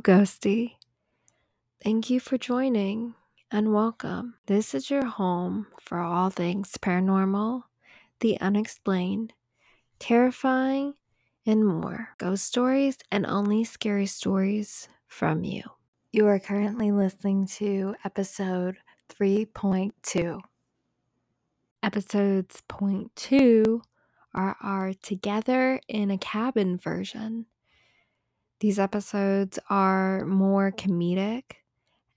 Ghostie. Thank you for joining and welcome. This is your home for all things paranormal, the unexplained, terrifying, and more. Ghost stories and only scary stories from you. You are currently listening to episode 3.2. Episodes point two are our Together in a Cabin version. These episodes are more comedic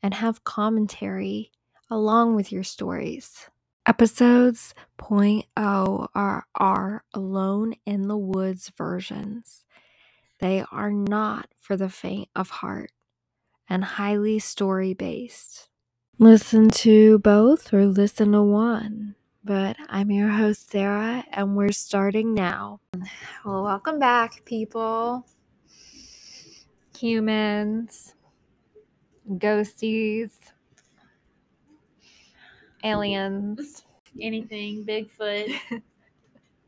and have commentary along with your stories. Episodes point oh are our Alone in the Woods versions. They are not for the faint of heart and highly story based. Listen to both or listen to one. But I'm your host, Sarah, and we're starting now. Well, welcome back, people humans, ghosties, aliens, anything, Bigfoot,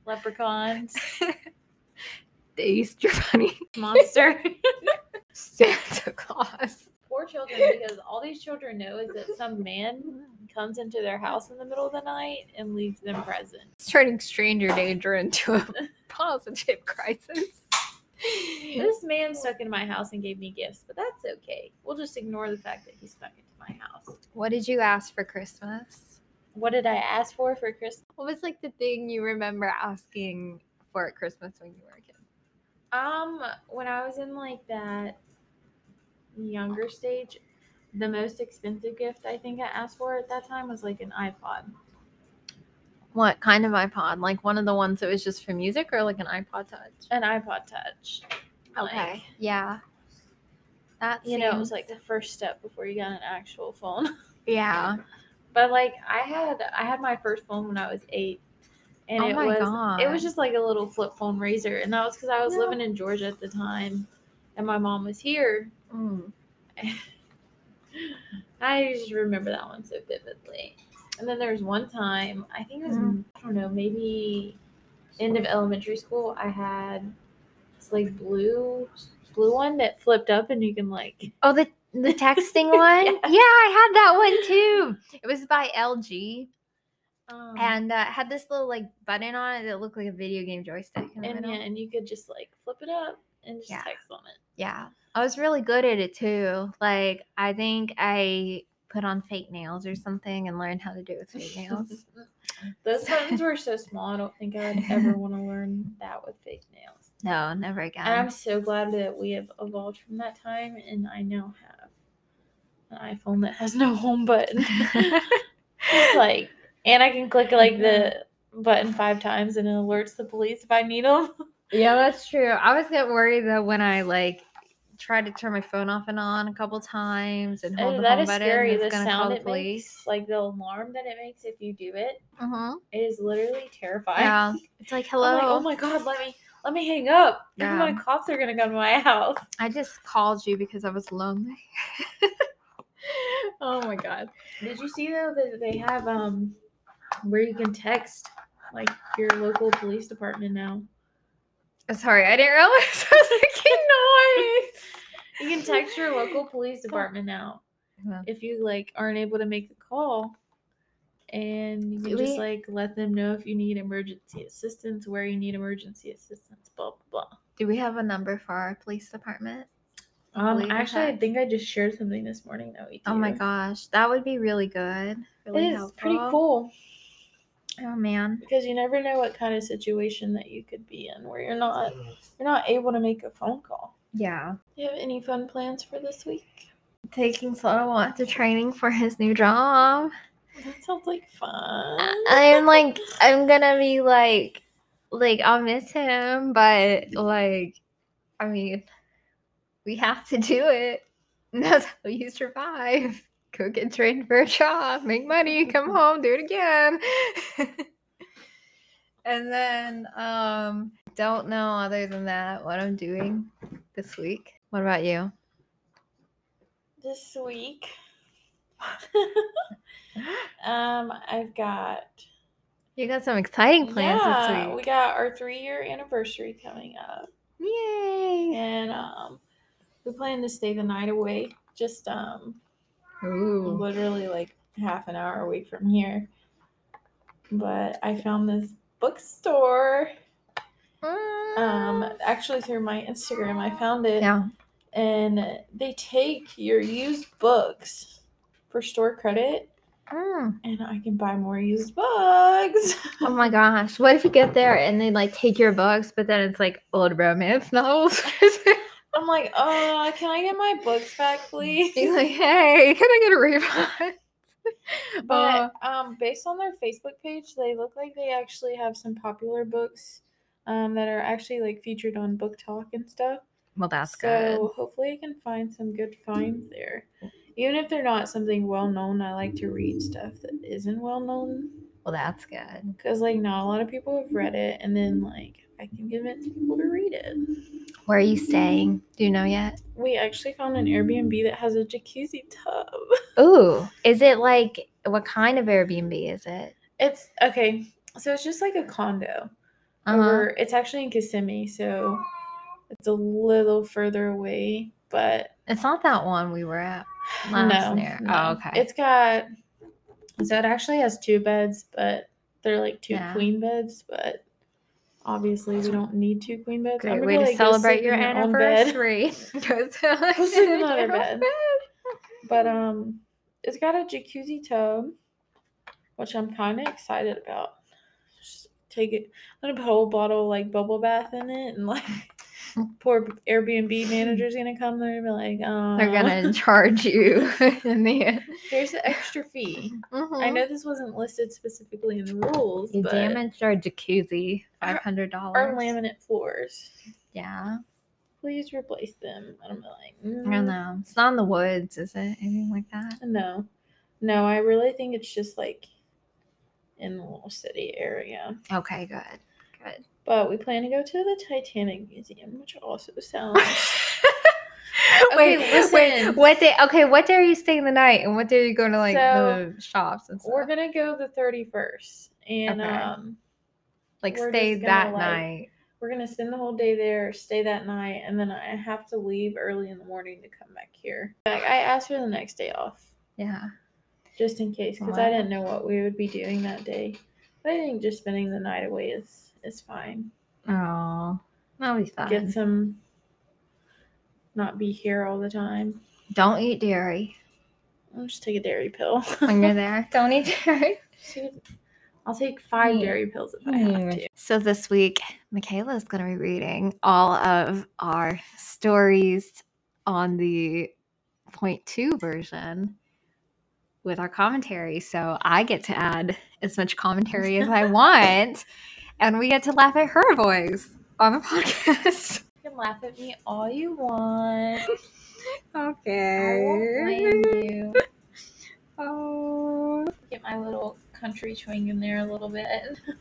leprechauns, the Easter Bunny, monster. Santa Claus. Poor children, because all these children know is that some man comes into their house in the middle of the night and leaves them presents. It's turning stranger danger into a positive crisis. This man stuck in my house and gave me gifts, but that's okay. We'll just ignore the fact that he stuck into my house. What did you ask for Christmas? What did I ask for for Christmas? What was like the thing you remember asking for at Christmas when you were a kid? Um, when I was in like that younger stage, the most expensive gift I think I asked for at that time was like an iPod. What kind of iPod? Like one of the ones that was just for music or like an iPod Touch? An iPod Touch. Like, yeah. That you know, it was like the first step before you got an actual phone. yeah. But like I had I had my first phone when I was eight. And Oh it my was it was just like a little flip phone Razr. And that was because I was No. living in Georgia at the time and my mom was here. Mm. I just remember that one so vividly. And then there was one time, I think it was Mhm. I don't know, maybe end of elementary school, I had this like blue blue one that flipped up and you can like Oh, the the texting one? Yeah. Yeah, I had that one too. It was by LG um, and uh, had this little like button on it that looked like a video game joystick. And yeah, and you could just like flip it up and just Yeah. text on it. Yeah, I was really good at it too. Like, I think I put on fake nails or something and learn how to do it with fake nails. Those buttons were so small. I don't think I would ever want to learn that with fake nails. no, never again. And I'm so glad that we have evolved from that time, and I now have an iPhone that has no home button. it's like, and I can click like the mm-hmm. button five times, and it alerts the police if I need them. yeah, that's true. I was getting worried that when I like tried to turn my phone off and on a couple times and hold And the that home is button, scary. it's The gonna call sound the it police. makes, like the alarm that it makes if you do it, Mhm. it is literally terrifying. Yeah, it's like hello. Like, oh my god, let me let me hang up. Yeah. My cops are gonna come to my house. I just called you because I was lonely. oh my god. Did you see though that they have um where you can text like your local police department now? Sorry, I didn't realize I was making noise. You can text your local police department now Yeah. if you like aren't able to make the call. And you can just like let them know if you need emergency assistance, where you need emergency assistance, blah blah blah. Do we have a number for our police department? Um, actually, I think I just shared something this morning that we. Oh my gosh, that would be really good. Really it is pretty cool Oh man. because you never know what kind of situation that you could be in where you're not mm. you're not able to make a phone call. Yeah. Do you have any fun plans for this week? Taking Sloan to training for his new job. That sounds like fun. I'm like, I'm gonna be like, like I'll miss him, but like, I mean, we have to do it. And that's how you survive. Go get trained for a job, make money, come home, do it again. and then, um, don't know other than that what I'm doing this week. What about you? this week. um, I've got You got some exciting plans yeah, this we got our three year anniversary coming up, Yay! and um, we plan to stay the night away, just um Ooh. literally like half an hour away from here. But I found this bookstore. Um, actually through my Instagram, I found it, yeah. and they take your used books for store credit, Mm. and I can buy more used books. Oh my gosh. What if you get there and they like take your books, but then it's like old romance novels? I'm like, uh, can I get my books back, please? You're like, hey, can I get a refund? Uh, But um, based on their Facebook page, they look like they actually have some popular books um, that are actually like featured on BookTok and stuff. well, that's so good. So hopefully I can find some good finds there. Even if they're not something well known, I like to read stuff that isn't well known Well, that's good. because like not a lot of people have read it, and then like I can convince people to read it. Where are you staying? Do you know yet? We actually found an Airbnb that has a jacuzzi tub. Ooh, is it like what kind of Airbnb is it? It's okay, so it's just like a condo. Uh-huh. over it's actually in Kissimmee, so it's a little further away, but It's not that one we were at last no, year. no. Oh, okay. It's got so it actually has two beds, but they're like two Yeah. queen beds, but obviously we don't need two queen beds. Great way like, celebrate your in own bed. anniversary. Go sleep in another bed. But um it's got a jacuzzi tub, which I'm kinda excited about. Just take it I'm gonna put a whole bottle of like bubble bath in it and like poor Airbnb manager's gonna come there and be like, um They're gonna charge you in the end. here's the extra fee. I Mhm. know this wasn't listed specifically in the rules, You but damaged our jacuzzi. Our- Five hundred our dollars. laminate floors. Yeah. Please replace them. I'm like, I mm, don't know. It's not in the woods, is it? Anything like that? No. No, I really think it's just like in the little city area. Okay, good. Good. But we plan to go to the Titanic Museum, which also sounds. wait, Okay, wait. listen. What day? Okay, what day are you staying the night, and what day are you going to like So, the shops and stuff? We're gonna go the thirty first, and Okay. um, like stay just gonna, that like, night. we're gonna spend the whole day there, stay that night, and then I have to leave early in the morning to come back here. Like I asked for the next day off, Yeah. just in case, because I didn't know what we would be doing that day. But I think just spending the night away is is fine. Oh, that'll be fun. Get some. Not be here all the time. Don't eat dairy I'll just take a dairy pill. when you're there. Don't eat dairy. Just take a- I'll take five dairy pills if I have to. So this week, Makayla is going to be reading all of our stories on the point two version with our commentary. So I get to add as much commentary as I want, and we get to laugh at her voice on the podcast. You can laugh at me all you want. Okay. I won't blame you. Oh. Get my little country twang in there a little bit.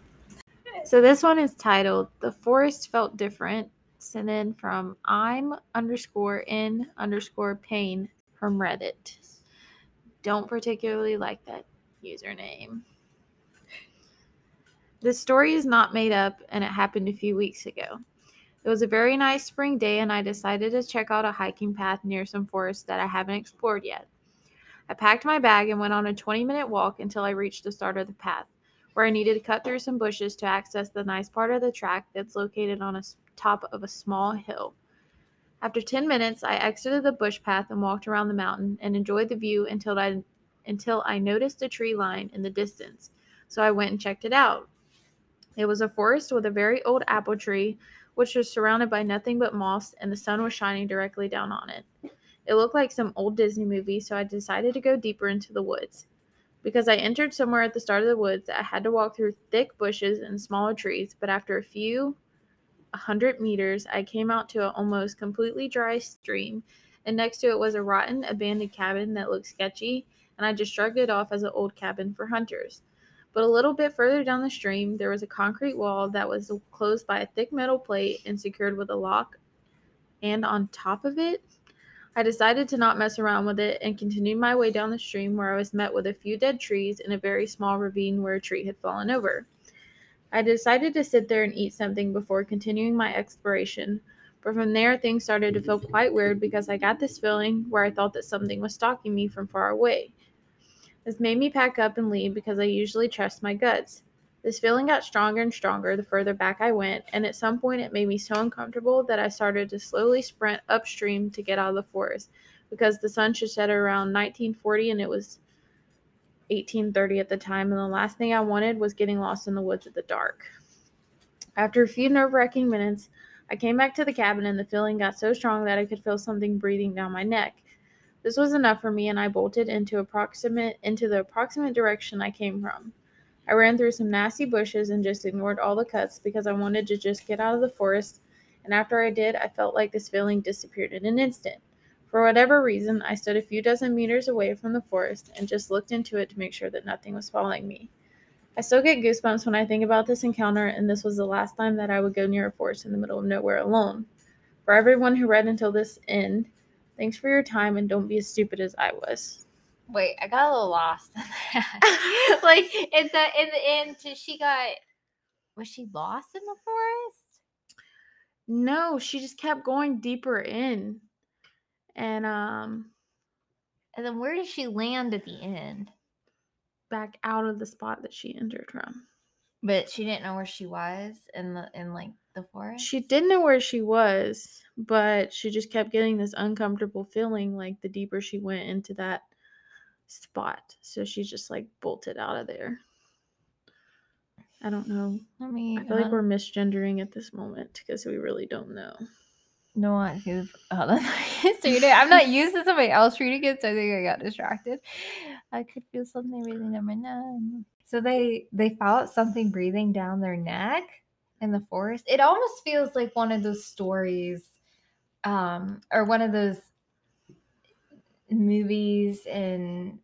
So this one is titled "The Forest Felt Different." Sent in from I'm underscore in underscore pain from Reddit. Don't particularly like that username. This story is not made up and it happened a few weeks ago. It was a very nice spring day, and I decided to check out a hiking path near some forest that I haven't explored yet. I packed my bag and went on a 20 minute walk until I reached the start of the path, where I needed to cut through some bushes to access the nice part of the track that's located on a top of a small hill. After 10 minutes, I exited the bush path and walked around the mountain and enjoyed the view until I until I noticed a tree line in the distance. So I went and checked it out. It was a forest with a very old apple tree, which was surrounded by nothing but moss, and the sun was shining directly down on it. It looked like some old Disney movie, so I decided to go deeper into the woods. Because I entered somewhere at the start of the woods, I had to walk through thick bushes and smaller trees, but after a few hundred meters, I came out to an almost completely dry stream, and next to it was a rotten, abandoned cabin that looked sketchy, and I just shrugged it off as an old cabin for hunters. But a little bit further down the stream, there was a concrete wall that was closed by a thick metal plate and secured with a lock. And on top of it, I decided to not mess around with it and continued my way down the stream where I was met with a few dead trees and a very small ravine where a tree had fallen over. I decided to sit there and eat something before continuing my exploration, But from there, things started to feel quite weird because I got this feeling where I thought that something was stalking me from far away. This made me pack up and leave because I usually trust my guts. This feeling got stronger and stronger the further back I went, and at some point it made me so uncomfortable that I started to slowly sprint upstream to get out of the forest because the sun should set around 1940 and it was 1830 at the time, and the last thing I wanted was getting lost in the woods at the dark. After a few nerve wracking minutes, I came back to the cabin and the feeling got so strong that I could feel something breathing down my neck. This was enough for me and I bolted into approximate into the approximate direction I came from. I ran through some nasty bushes and just ignored all the cuts because I wanted to just get out of the forest, and after I did, I felt like this feeling disappeared in an instant. For whatever reason, I stood a few dozen meters away from the forest and just looked into it to make sure that nothing was following me. I still get goosebumps when I think about this encounter, and this was the last time that I would go near a forest in the middle of nowhere alone. For everyone who read until this end, thanks for your time and don't be as stupid as I was. Wait, I got a little lost in that. like in the in the end, she got was she lost in the forest? No, she just kept going deeper in. And um And then where did she land at the end? back out of the spot that she entered from. But she didn't know where she was in the in like the forest. She didn't know where she was, but she just kept getting this uncomfortable feeling like the deeper she went into that spot. So she just like bolted out of there. I don't know. I mean, I feel like uh we're misgendering at this moment because we really don't know. no that's nice reading. I'm not used to somebody else reading it, so I think I got distracted. I could feel something breathing down my neck. So they they felt something breathing down their neck in the forest. It almost feels like one of those stories, um, or one of those movies in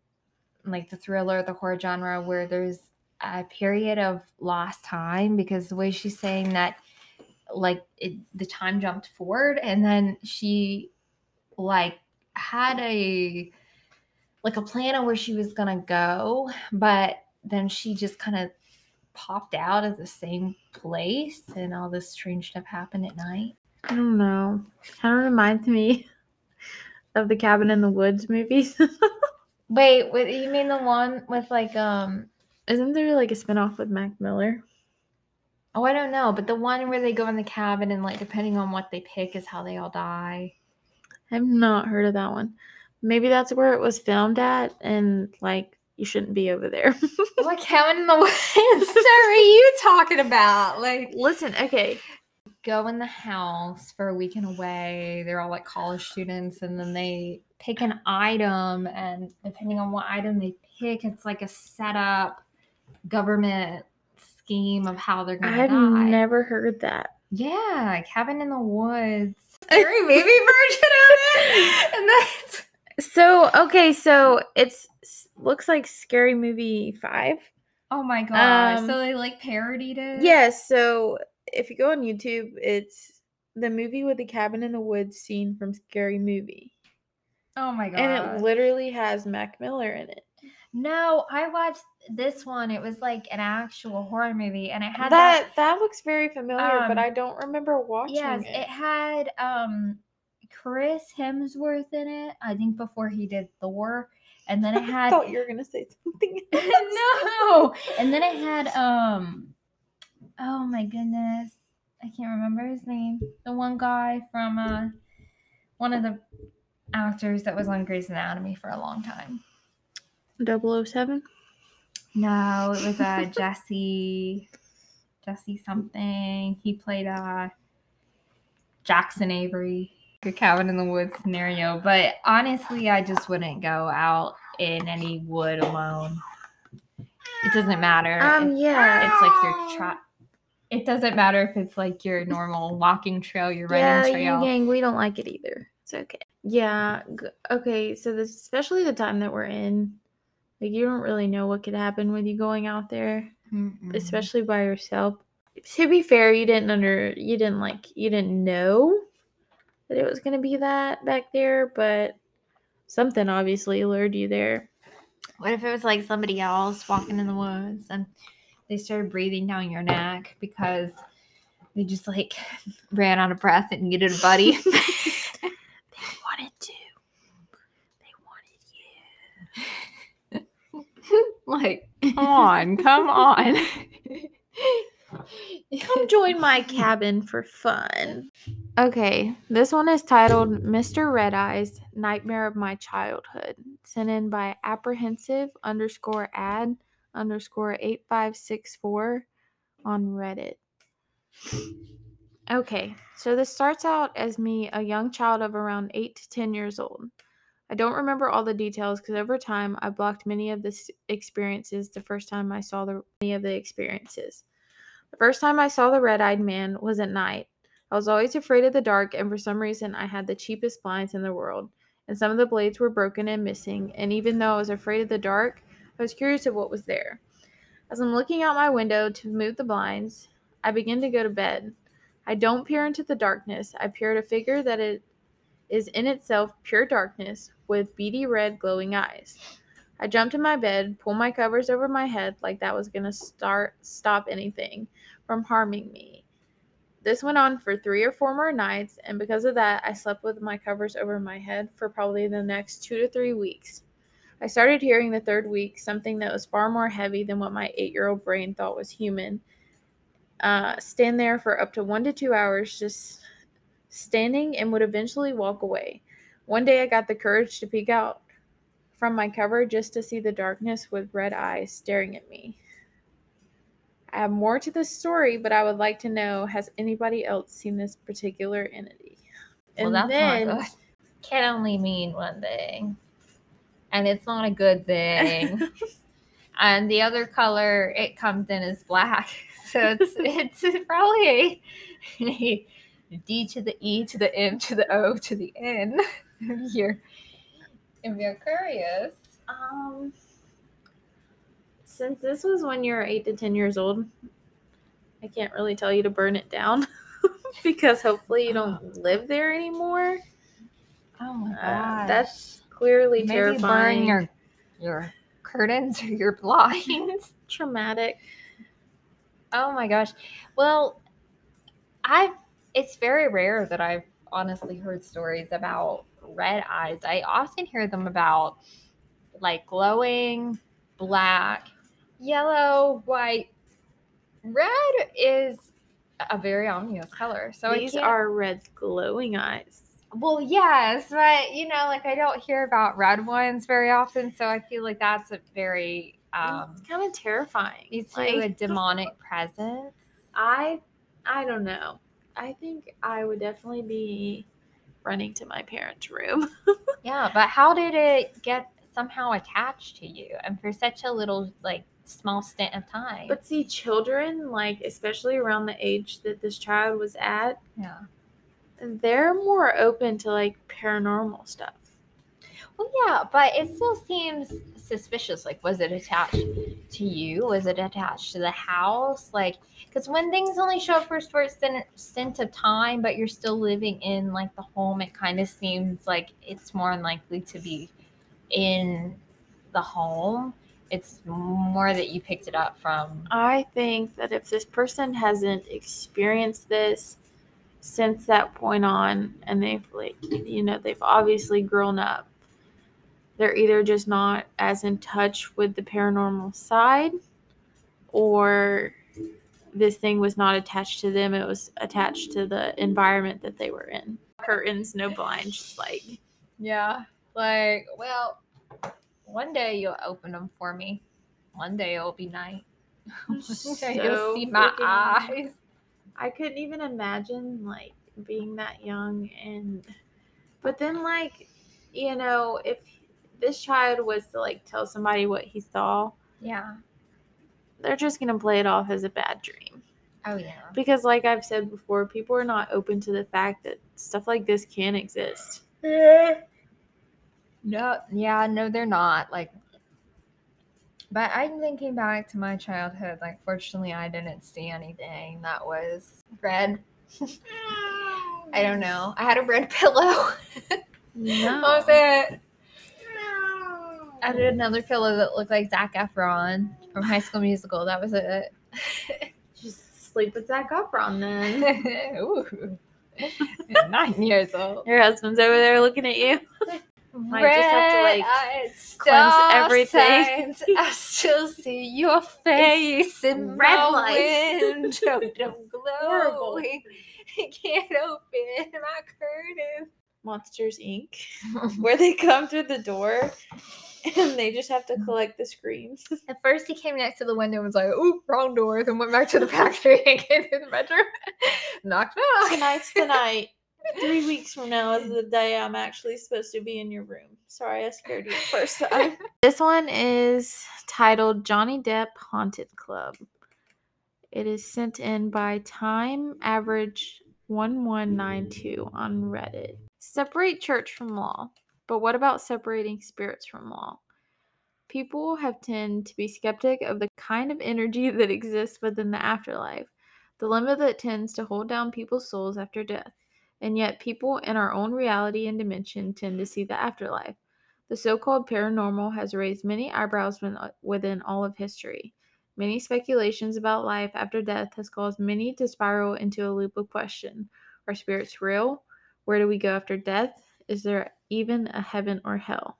like the thriller, the horror genre, where there's a period of lost time because the way she's saying that like it, the time jumped forward and then she like had a like a plan on where she was gonna go but then she just kind of popped out of the same place and all this strange stuff happened at night I don't know. Kind of reminds me of the Cabin in the Woods movies. wait wait you mean the one with like um Isn't there like a spinoff with Mac Miller? oh i don't know but the one where they go in the cabin and like depending on what they pick is how they all die I've not heard of that one. Maybe that's where it was filmed at, and like you shouldn't be over there. like cabin in the woods are you talking about like Listen, okay. go in the house for a weekend away. They're all like college students, and then they pick an item, and depending on what item they pick, it's like a setup government scheme of how they're gonna I've die. never heard that. yeah, cabin in the woods, scary movie version of it, and that's So okay, so it's looks like Scary Movie Five. oh my gosh. Um, so they like parodied it. Yes. So if you go on YouTube, it's the movie with the cabin in the woods scene from Scary Movie, Oh my god. and it literally has Mac Miller in it. no, I watched this one. It was like an actual horror movie, and it had that that that looks very familiar, but um, I don't remember watching Yes, it. Yes, it had um Chris Hemsworth in it. I think before he did Thor, and then it I had thought you were gonna say something. no, and then it had um oh my goodness, I can't remember his name. The one guy from uh one of the actors that was on Grey's Anatomy for a long time. 007? No, it was uh Jesse Jesse something. He played uh Jackson Avery. A cabin in the woods scenario. But honestly, I just wouldn't go out in any wood alone. It doesn't matter. Um, yeah. it's like your tra- it doesn't matter if it's like your normal walking trail, your yeah, running trail. gang, we don't like it either. It's okay. Yeah. Okay. So this, especially the time that we're in, like you don't really know what could happen with you going out there, Mm-mm. especially by yourself. To be fair, you didn't under, you didn't like, you didn't know that it was gonna be that back there, but something obviously lured you there. What if it was like somebody else walking in the woods and they started breathing down your neck because they just like ran out of breath and needed a buddy. they wanted to. They wanted you. like, come on, come on. Come join my cabin for fun. Okay, this one is titled Mr. Red Eyes Nightmare of My Childhood, sent in by apprehensive underscore ad underscore 8564 on Reddit. Okay, so this starts out as me, a young child of around 8 to 10 years old. I don't remember all the details because over time I blocked many of the experiences the first time I saw the many of the experiences. The first time I saw the red-eyed man was at night. I was always afraid of the dark and for some reason I had the cheapest blinds in the world. And some of the blades were broken and missing, and even though I was afraid of the dark, I was curious of what was there. As I'm looking out my window to move the blinds, I begin to go to bed. I don't peer into the darkness. I peer at a figure that it is in itself pure darkness with beady red glowing eyes. I jump to my bed, pull my covers over my head like that was going to start stop anything from harming me. This went on for 3 or 4 more nights and because of that I slept with my covers over my head for probably the next 2 to 3 weeks. I started hearing the third week something that was far more heavy than what my 8-year-old brain thought was human uh, stand there for up to one to two hours, just standing, and would eventually walk away. One day I got the courage to peek out from my cover just to see the darkness with red eyes staring at me. I have more to this story, but I would like to know has anybody else seen this particular entity? well, that's not good. Can only mean one thing. And it's not a good thing. and the other color it comes in is black. So it's it's probably a, a D to the E to the M to the O to the N. you're if you're curious. Um, since this was when you were eight to ten years old, I can't really tell you to burn it down because hopefully you don't live there anymore. Oh my Uh, god. that's clearly Maybe terrifying. burn your your curtains or your blinds. traumatic. Oh my gosh. Well, I've it's very rare that I've honestly heard stories about red eyes. I often hear them about like glowing, black, yellow, white. Red is a very ominous color. So These are red glowing eyes. well, yes, but you know, like I don't hear about red ones very often, so I feel like that's a very um it's kind of terrifying. to Like, a demonic presence. I, I don't know. I think I would definitely be running to my parents' room. Yeah, but how did it get somehow attached to you and for such a little like small stint of time? But see, children, like especially around the age that this child was at, yeah. they're more open to like paranormal stuff. Well, yeah, but it still seems suspicious. Like, was it attached to you? Was it attached to the house? Like, because when things only show up for a short stint, stint of time, but you're still living in like the home, it kind of seems like it's more unlikely to be in the home. It's more that you picked it up from. I think that if this person hasn't experienced this since that point on, and they've like, you know, they've obviously grown up, they're either just not as in touch with the paranormal side, or this thing was not attached to them. It was attached to the environment that they were in. Curtains, no blinds, just like Yeah. Like, well, one day you'll open them for me. One day it'll be night. One day you'll see my freaking- eyes. I couldn't even imagine like being that young and but then like you know if this child was to like tell somebody what he saw Yeah. they're just going to play it off as a bad dream Oh yeah. because like I've said before people are not open to the fact that stuff like this can exist. No, yeah, no, they're not. Like, but I'm thinking back to my childhood. Like, fortunately, I didn't see anything that was red. I don't know. I had a red pillow. No. What was it? I had another pillow that looked like Zac Efron from High School Musical. That was it. Just sleep with Zac Efron then. Ooh. Nine years old. Your husband's over there looking at you. Might just have to, like, Red-eyed cleanse star everything. signs. I still see your face in red my light. window. Don't Horrible. glowing. I can't open my curtain. Monsters Inc. Where they come through the door and they just have to collect the screams. At first, he came next to the window and was like, "Ooh, wrong door." Then went back to the factory and came through the bedroom. knock knock. Tonight's the night. Three weeks from now is the day I'm actually supposed to be in your room. Sorry, I scared you the first time. this one is titled Johnny Depp Haunted Club. It is sent in by Time Average 1192 on Reddit. Separate church from law. But what about separating spirits from law? People have tend to be skeptic of the kind of energy that exists within the afterlife, the limit that tends to hold down people's souls after death. And yet, people in our own reality and dimension tend to see the afterlife. The so called paranormal has raised many eyebrows uh, within all of history. Many speculations about life after death has caused many to spiral into a loop of question Are spirits real? Where do we go after death? Is there even a heaven or hell?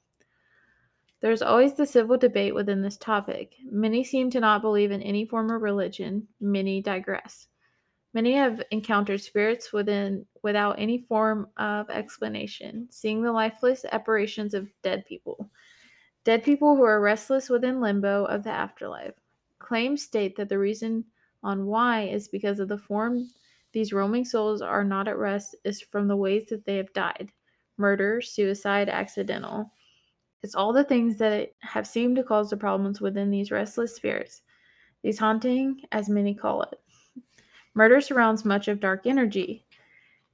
There's always the civil debate within this topic. Many seem to not believe in any form of religion, many digress. Many have encountered spirits within without any form of explanation, seeing the lifeless apparitions of dead people. Dead people who are restless within limbo of the afterlife. Claims state that the reason on why is because of the form these roaming souls are not at rest is from the ways that they have died murder, suicide, accidental. It's all the things that have seemed to cause the problems within these restless spirits, these haunting, as many call it. Murder surrounds much of dark energy.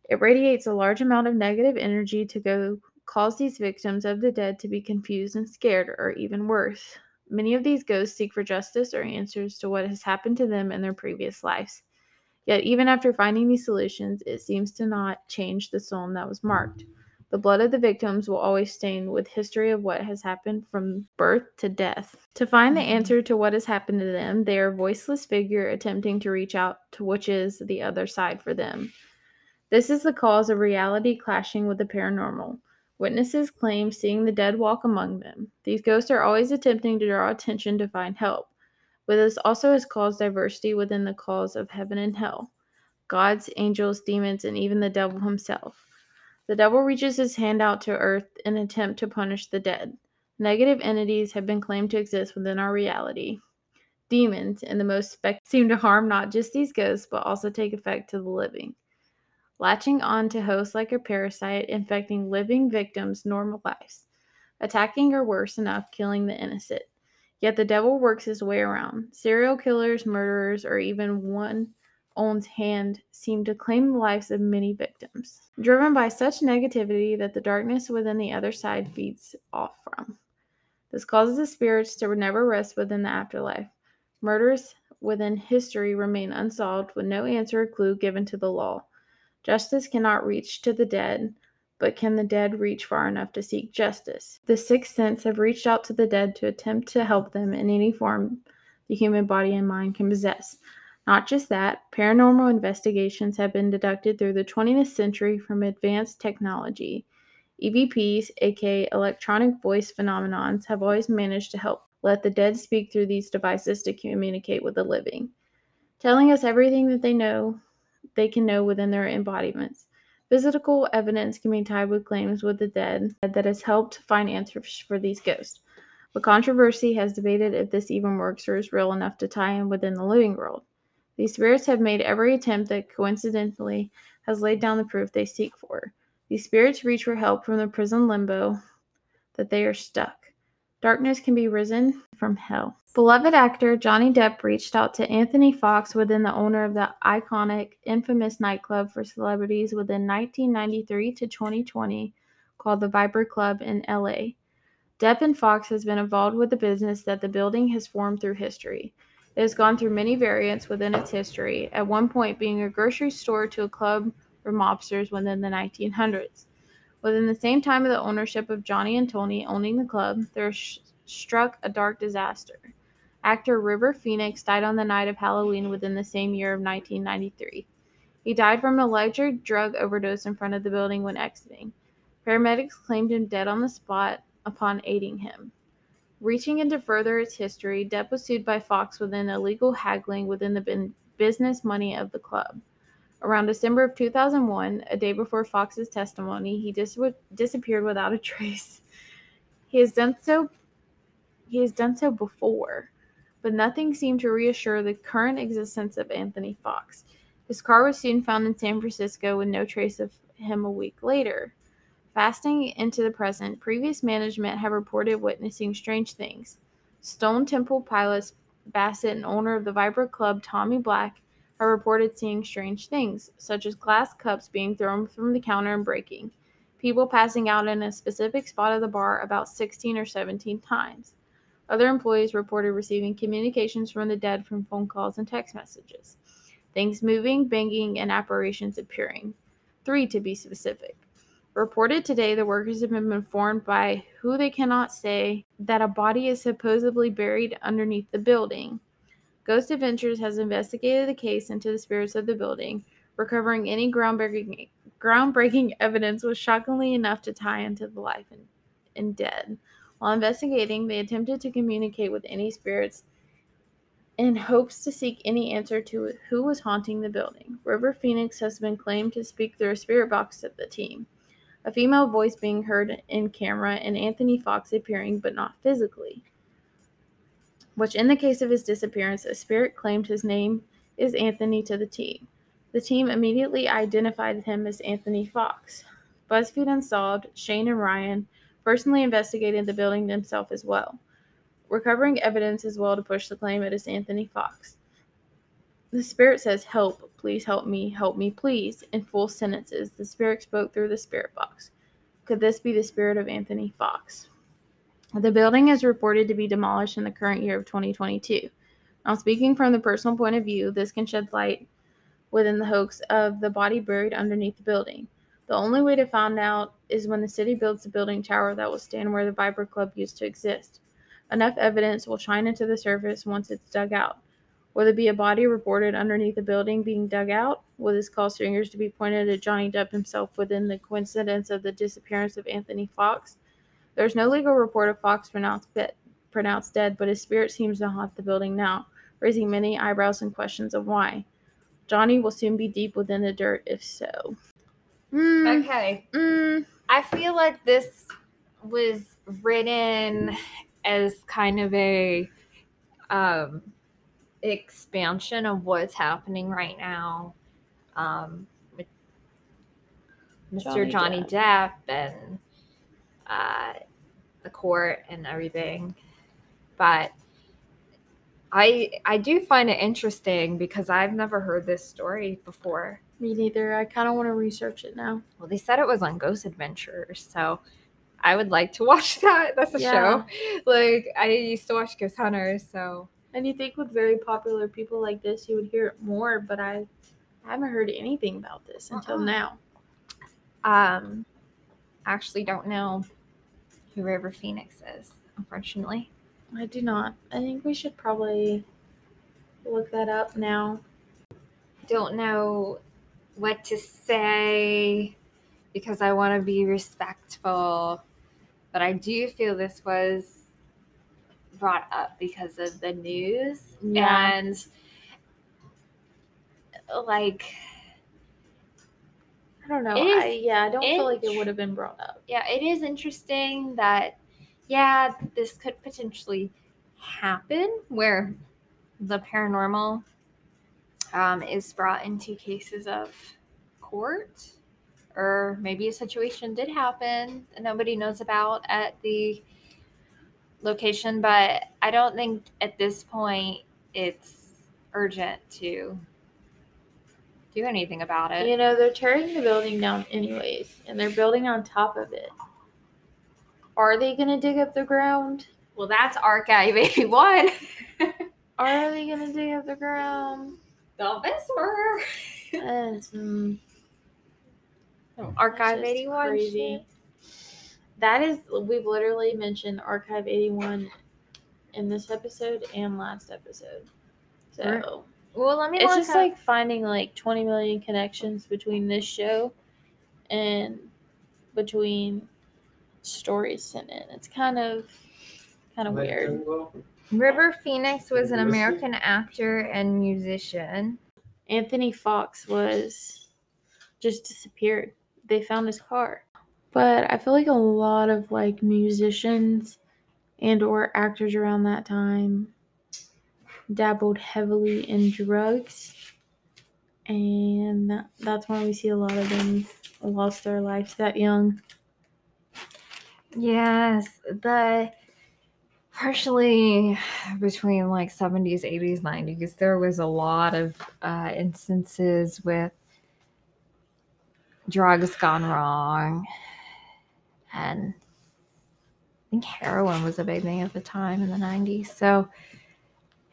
It radiates a large amount of negative energy to go cause these victims of the dead to be confused and scared, or even worse. Many of these ghosts seek for justice or answers to what has happened to them in their previous lives. Yet, even after finding these solutions, it seems to not change the soul that was marked. The blood of the victims will always stain with history of what has happened from birth to death. To find the mm-hmm. answer to what has happened to them, they are a voiceless figure attempting to reach out to which is the other side for them. This is the cause of reality clashing with the paranormal. Witnesses claim seeing the dead walk among them. These ghosts are always attempting to draw attention to find help. But this also has caused diversity within the cause of heaven and hell gods, angels, demons, and even the devil himself. The devil reaches his hand out to earth in an attempt to punish the dead. Negative entities have been claimed to exist within our reality. Demons, in the most spec, seem to harm not just these ghosts, but also take effect to the living. Latching on to hosts like a parasite, infecting living victims' normal lives, attacking or worse enough, killing the innocent. Yet the devil works his way around. Serial killers, murderers, or even one own's hand seem to claim the lives of many victims, driven by such negativity that the darkness within the other side feeds off from. This causes the spirits to never rest within the afterlife. Murders within history remain unsolved with no answer or clue given to the law. Justice cannot reach to the dead, but can the dead reach far enough to seek justice? The sixth sense have reached out to the dead to attempt to help them in any form the human body and mind can possess. Not just that, paranormal investigations have been deducted through the 20th century from advanced technology. EVPs, aka electronic voice phenomenons, have always managed to help let the dead speak through these devices to communicate with the living, telling us everything that they know they can know within their embodiments. Physical evidence can be tied with claims with the dead that has helped find answers for these ghosts. But controversy has debated if this even works or is real enough to tie in within the living world. These spirits have made every attempt that coincidentally has laid down the proof they seek for. These spirits reach for help from the prison limbo that they are stuck. Darkness can be risen from hell. Beloved actor Johnny Depp reached out to Anthony Fox within the owner of the iconic, infamous nightclub for celebrities within 1993 to 2020 called the Viper Club in LA. Depp and Fox has been involved with the business that the building has formed through history. It has gone through many variants within its history, at one point being a grocery store to a club for mobsters within the 1900s. Within the same time of the ownership of Johnny and Tony owning the club, there sh- struck a dark disaster. Actor River Phoenix died on the night of Halloween within the same year of 1993. He died from an alleged drug overdose in front of the building when exiting. Paramedics claimed him dead on the spot upon aiding him. Reaching into further its history, Depp was sued by Fox within illegal haggling within the bin- business money of the club. Around December of 2001, a day before Fox's testimony, he dis- disappeared without a trace. He has done so he has done so before, but nothing seemed to reassure the current existence of Anthony Fox. His car was soon found in San Francisco with no trace of him a week later. Fasting into the present, previous management have reported witnessing strange things. Stone Temple pilots Bassett and owner of the Viper Club, Tommy Black, are reported seeing strange things, such as glass cups being thrown from the counter and breaking, people passing out in a specific spot of the bar about 16 or 17 times. Other employees reported receiving communications from the dead from phone calls and text messages. Things moving, banging, and apparitions appearing. Three to be specific. Reported today, the workers have been informed by who they cannot say that a body is supposedly buried underneath the building. Ghost Adventures has investigated the case into the spirits of the building, recovering any groundbreaking, groundbreaking evidence was shockingly enough to tie into the life and, and dead. While investigating, they attempted to communicate with any spirits in hopes to seek any answer to who was haunting the building. River Phoenix has been claimed to speak through a spirit box to the team a female voice being heard in camera, and Anthony Fox appearing but not physically. Which, in the case of his disappearance, a spirit claimed his name is Anthony to the team. The team immediately identified him as Anthony Fox. BuzzFeed Unsolved, Shane and Ryan personally investigated the building themselves as well, recovering evidence as well to push the claim it is Anthony Fox. The spirit says, Help, please help me, help me, please, in full sentences. The spirit spoke through the spirit box. Could this be the spirit of Anthony Fox? The building is reported to be demolished in the current year of 2022. Now, speaking from the personal point of view, this can shed light within the hoax of the body buried underneath the building. The only way to find out is when the city builds the building tower that will stand where the Viper Club used to exist. Enough evidence will shine into the surface once it's dug out. Will there be a body reported underneath the building being dug out? Will this cause fingers to be pointed at Johnny Depp himself within the coincidence of the disappearance of Anthony Fox? There's no legal report of Fox pronounced, pronounced dead, but his spirit seems to haunt the building now, raising many eyebrows and questions of why. Johnny will soon be deep within the dirt if so. Mm, okay. Mm, I feel like this was written as kind of a um, expansion of what's happening right now um, with Mr. Johnny, Johnny Depp. and uh, the court and everything. But I I do find it interesting because I've never heard this story before. me neither. I kind of want to research it now. Well, they said it was on Ghost Adventures, so I would like to watch that. That's a Yeah. show. Like I used to watch Ghost Hunters, so And you think with very popular people like this, you would hear it more, but I, I haven't heard anything about this until Uh-uh. now. um actually don't know who River Phoenix is, unfortunately. I do not. I think we should probably look that up now. Don't know what to say because I want to be respectful, but I do feel this was brought up because of the news Yeah. and like I don't know. It is I, yeah, I don't feel like it would have been brought up. yeah, it is interesting that, yeah, this could potentially happen where the paranormal um, is brought into cases of court, or maybe a situation did happen that nobody knows about at the location, but I don't think at this point it's urgent to do anything about it. You know, they're tearing the building down anyways, and they're building on top of it. Are they going to dig up the ground? Well, that's Archive 81. Are they going to dig up the ground? the whisper. And mm, Archive 81 crazy. Shit. That is, we've literally mentioned Archive 81 in this episode and last episode. So Right. Well, let me it's just up- like finding like 20 million connections between this show and between stories sent in. It's kind of kind of weird. Uh, River Phoenix was an American actor and musician. Anthony Fox was just disappeared. They found his car. But I feel like a lot of like musicians and or actors around that time dabbled heavily in drugs. And that- that's why we see a lot of them lost their lives that young. Yes, the partially between like 70s, 80s, 90s, there was a lot of uh, instances with drugs gone wrong. And I think heroin was a big thing at the time in the 90s. So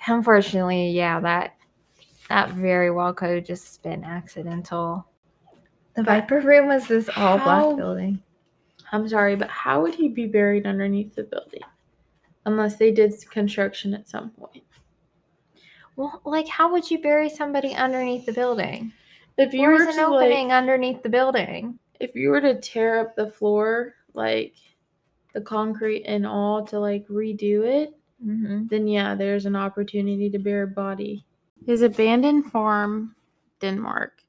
unfortunately, yeah, that that very well could have just been accidental. The Viper Room was this all black building. I'm sorry, but how would he be buried underneath the building? Unless they did construction at some point. Well, like, how would you bury somebody underneath the building? If you There were an to like, opening underneath the building. if you were to tear up the floor, like the concrete and all to like redo it, Mm-hmm. then yeah, there's an opportunity to bury a body. His abandoned farm, Denmark,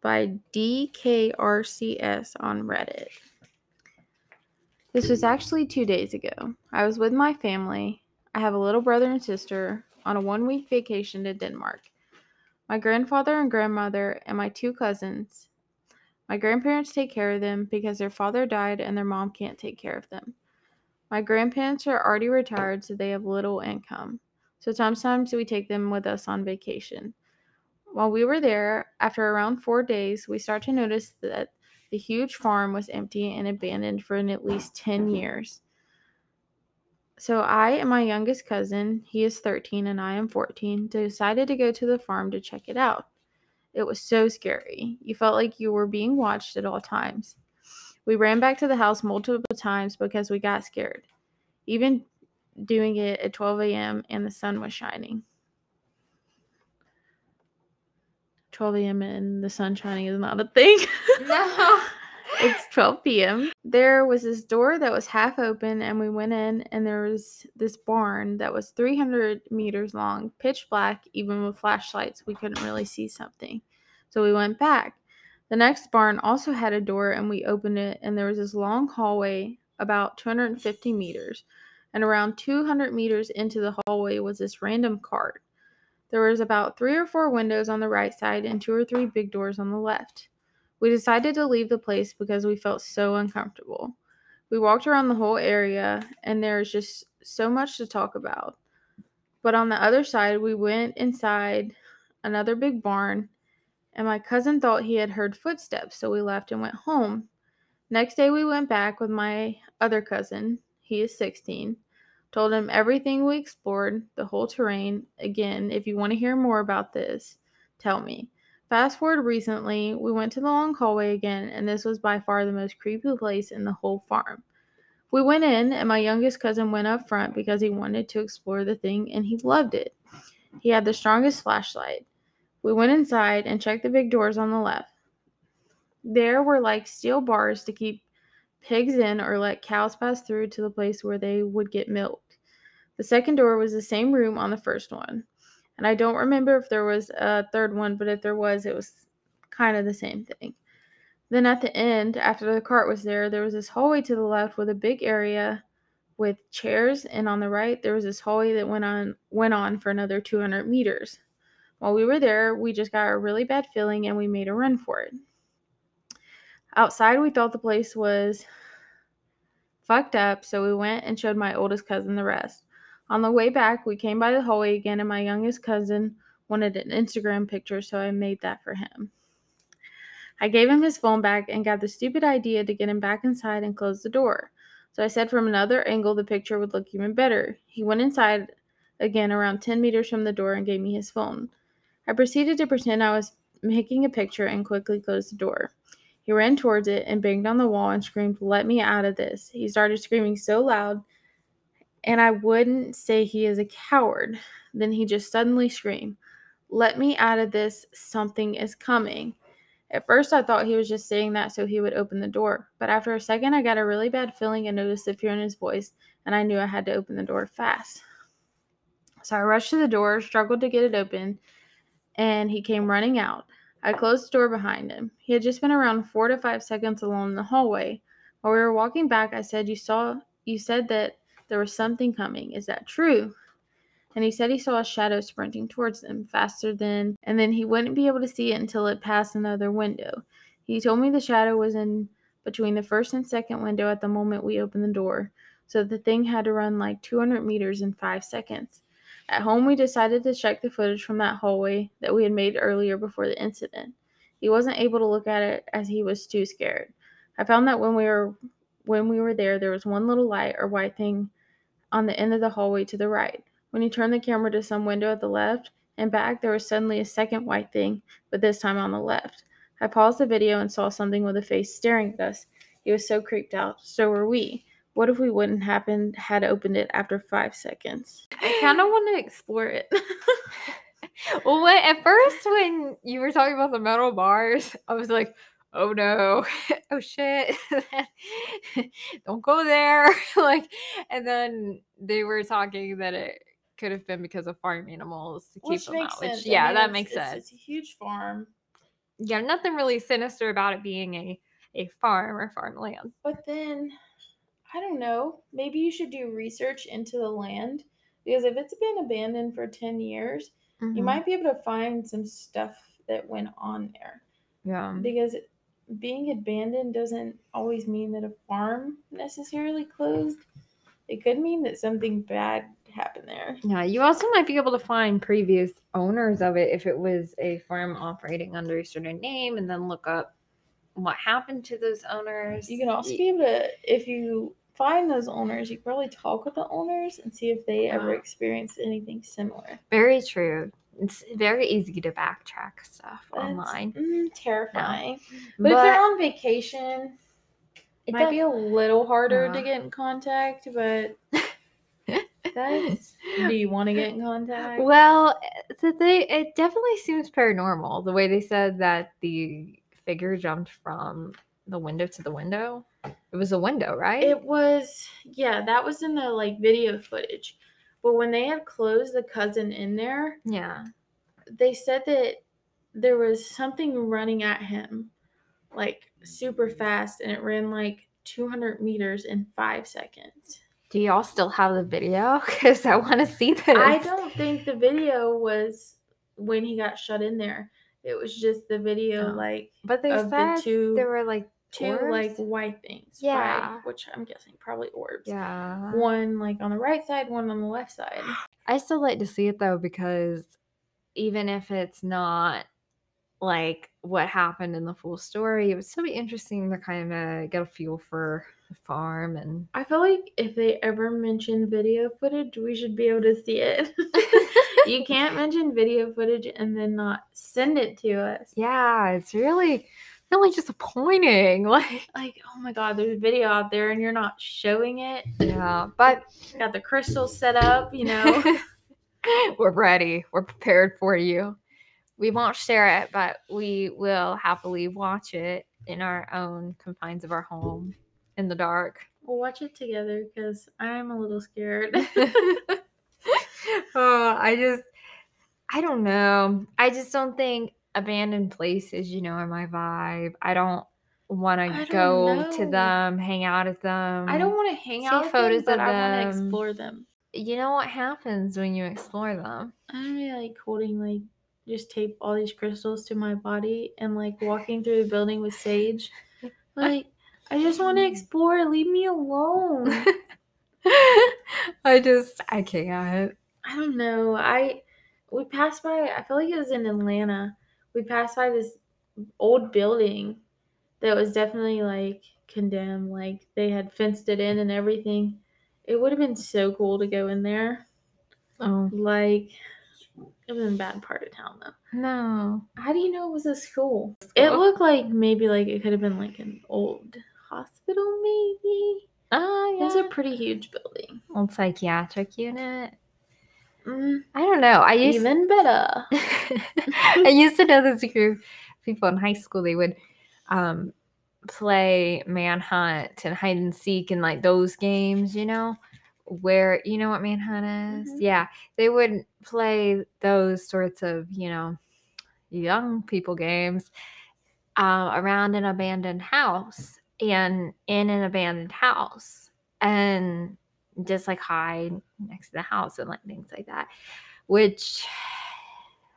by DKRCS on Reddit. This was actually two days ago. I was with my family. I have a little brother and sister on a one week vacation to Denmark. My grandfather and grandmother and my two cousins. My grandparents take care of them because their father died and their mom can't take care of them. My grandparents are already retired, so they have little income. So sometimes we take them with us on vacation. While we were there, after around four days, we start to notice that the huge farm was empty and abandoned for at least 10 years. So I and my youngest cousin, he is 13 and I am 14, decided to go to the farm to check it out. It was so scary. You felt like you were being watched at all times. We ran back to the house multiple times because we got scared, even doing it at 12 a.m. and the sun was shining. 12 a.m. and the sun shining is not a thing. No. It's 12 p.m. There was this door that was half open, and we went in, and there was this barn that was 300 meters long, pitch black. Even with flashlights, we couldn't really see something. So we went back. The next barn also had a door, and we opened it, and there was this long hallway about 250 meters. And around 200 meters into the hallway was this random cart. There was about three or four windows on the right side and two or three big doors on the left. We decided to leave the place because we felt so uncomfortable. We walked around the whole area and there was just so much to talk about. But on the other side, we went inside another big barn and my cousin thought he had heard footsteps, so we left and went home. Next day, we went back with my other cousin. He is 16. Told him everything we explored, the whole terrain. Again, if you want to hear more about this, tell me. Fast forward recently, we went to the long hallway again, and this was by far the most creepy place in the whole farm. We went in, and my youngest cousin went up front because he wanted to explore the thing, and he loved it. He had the strongest flashlight. We went inside and checked the big doors on the left. There were like steel bars to keep pigs in or let cows pass through to the place where they would get milked. The second door was the same room on the first one. And I don't remember if there was a third one, but if there was, it was kind of the same thing. Then at the end, after the cart was there, there was this hallway to the left with a big area with chairs, and on the right there was this hallway that went on went on for another 200 meters. While we were there, we just got a really bad feeling and we made a run for it. Outside, we thought the place was fucked up, so we went and showed my oldest cousin the rest. On the way back, we came by the hallway again, and my youngest cousin wanted an Instagram picture, so I made that for him. I gave him his phone back and got the stupid idea to get him back inside and close the door. So I said from another angle the picture would look even better. He went inside again around 10 meters from the door and gave me his phone. I proceeded to pretend I was making a picture and quickly closed the door. He ran towards it and banged on the wall and screamed, Let me out of this. He started screaming so loud and I wouldn't say he is a coward. Then he just suddenly screamed, Let me out of this. Something is coming. At first, I thought he was just saying that so he would open the door, but after a second, I got a really bad feeling and noticed the fear in his voice, and I knew I had to open the door fast. So I rushed to the door, struggled to get it open, and he came running out. I closed the door behind him. He had just been around four to five seconds along the hallway. While we were walking back, I said, "You saw? You said that there was something coming. Is that true?" And he said he saw a shadow sprinting towards them faster than, and then he wouldn't be able to see it until it passed another window. He told me the shadow was in between the first and second window at the moment we opened the door, so the thing had to run like 200 meters in five seconds. At home, we decided to check the footage from that hallway that we had made earlier before the incident. He wasn't able to look at it as he was too scared. I found that when we were when we were there, there was one little light or white thing on the end of the hallway to the right. When he turned the camera to some window at the left and back, there was suddenly a second white thing, but this time on the left. I paused the video and saw something with a face staring at us. He was so creeped out. So were we. What if we wouldn't happen had opened it after five seconds? I kind of want to explore it. well, at first, when you were talking about the metal bars, I was like, oh no, oh shit, don't go there. like, and then they were talking that it could have been because of farm animals to keep Which them makes out. sense. Which, I yeah, mean, that makes it's- sense. It's a huge farm. Yeah, nothing really sinister about it being a a farm or farmland. But then, I don't know. Maybe you should do research into the land because if it's been abandoned for 10 years, you Mhm. might be able to find some stuff that went on there. yeah. Because being abandoned doesn't always mean that a farm necessarily closed. It could mean that something bad happened there. Yeah, you also might be able to find previous owners of it if it was a farm operating under a certain name and then look up what happened to those owners. You can also be able to, if you find those owners, you can probably talk with the owners and see if they ever experienced anything similar. Very true. It's very easy to backtrack stuff That's, online. mm, terrifying. But, if they're on vacation, it might be a little harder to get in contact. But that's. do you want to get in contact? Well, the thing, it definitely seems paranormal the way they said that the figure jumped from the window to the window. It was a window, right? It was yeah, that was in the like video footage. But when they had closed the cousin in there, yeah. they said that there was something running at him like super fast and it ran like 200 meters in 5 seconds. Do y'all still have the video? Because I want to see this. I don't think the video was when he got shut in there. It was just the video Oh. like But they of the said two- there were like two orbs? like white things. Yeah. which I'm guessing probably orbs. yeah. One like on the right side, one on the left side. I still like to see it though because even if it's not like what happened in the full story, it would still be interesting to kind of get a feel for the farm and I feel like if they ever mention video footage, we should be able to see it. you can't mention video footage and then not send it to us. yeah, it's really really disappointing. Like Like, oh my god, there's a video out there and you're not showing it. yeah, but Got the crystals set up, you know. we're ready. We're prepared for you. We won't share it, but we will happily watch it in our own confines of our home in the dark. we'll watch it together because I'm a little scared. oh, I just, I don't know. I just don't think abandoned places, you know, are my vibe. I don't want to go to them, hang out at them. I don't want to hang out photos them, but of I want to explore them. You know what happens when you explore them? I'm be like holding like just tape all these crystals to my body and like walking through the building with Sage. Like, I just want to mm. explore. Leave me alone. I just, I can't. I don't know. I we passed by. I feel like it was in Atlanta. We passed by this old building that was definitely like condemned. Like they had fenced it in and everything. It would have been so cool to go in there. Oh, Like it was in a bad part of town though. no. How do you know it was a school? It looked like maybe like it could have been like an old hospital, maybe. Oh It's a pretty huge building. old psychiatric unit. Mm, I don't know. I used even better. I used to know this group of people in high school. They would um, play manhunt and hide and seek and like those games, you know, where you know what manhunt is. Mhm. Yeah, they would play those sorts of you know young people games uh, around an abandoned house and in an abandoned house and just like hide next to the house and like things like that which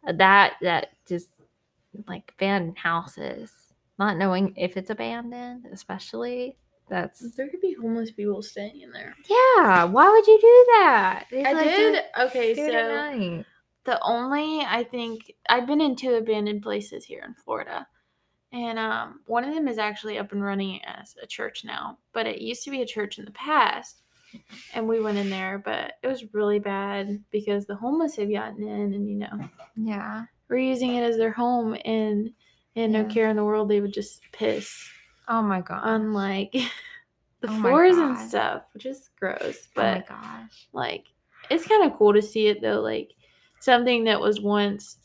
that that just like abandoned houses not knowing if it's abandoned especially that's There could be homeless people staying in there. yeah why would you do that It's I like, did. Okay, so the only I think I've been in two abandoned places here in Florida. And um, one of them is actually up and running as a church now, but it used to be a church in the past. And we went in there, but it was really bad because the homeless had gotten in and, you know, yeah. were using it as their home and and no care in the world they would just piss oh my god on like the Oh floors and stuff, which is gross. oh my But gosh. like it's kind of cool to see it though like something that was once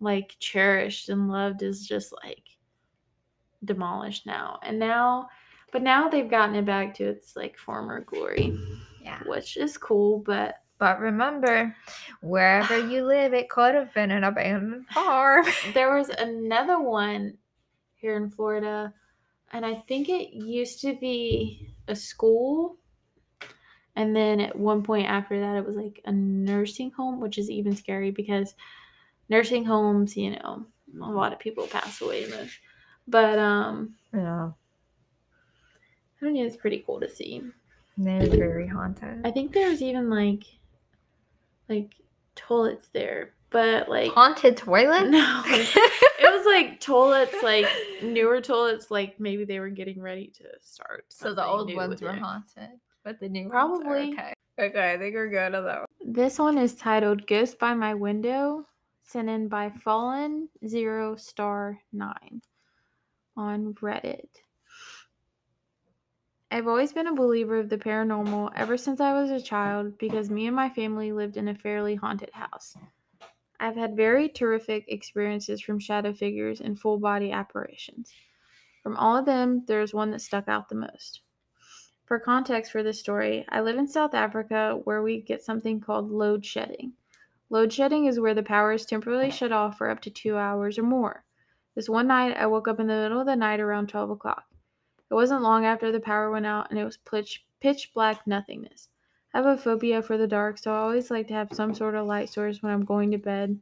like cherished and loved is just like demolished now. And now but now they've gotten it back to its like former glory yeah which is cool but But remember, wherever you live, it could have been an abandoned farm. there was another one here in florida and i think it used to be a school and then at one point after that it was like a nursing home which is even scary because nursing homes you know a lot of people pass away in those but um Yeah, i don't know it's pretty cool to see they're very haunted. i think there's even like like toilets there but like haunted toilet? no it was like toilets like newer toilets like maybe they were getting ready to start so the old ones were there. haunted, but the new ones Probably. are okay. Okay, I think we're good on that one. This one is titled Ghost by My Window, sent in by Fallen Zero Star Nine on Reddit. I've always been a believer of the paranormal ever since I was a child because me and my family lived in a fairly haunted house. I've had very terrific experiences from shadow figures and full body apparitions. From all of them, there is one that stuck out the most. For context for this story, I live in South Africa where we get something called load shedding. Load shedding is where the power is temporarily shut off for up to two hours or more. This one night, I woke up in the middle of the night around 12 o'clock. It wasn't long after the power went out and it was pitch, pitch black nothingness. I have a phobia for the dark, so I always like to have some sort of light source when I'm going to bed.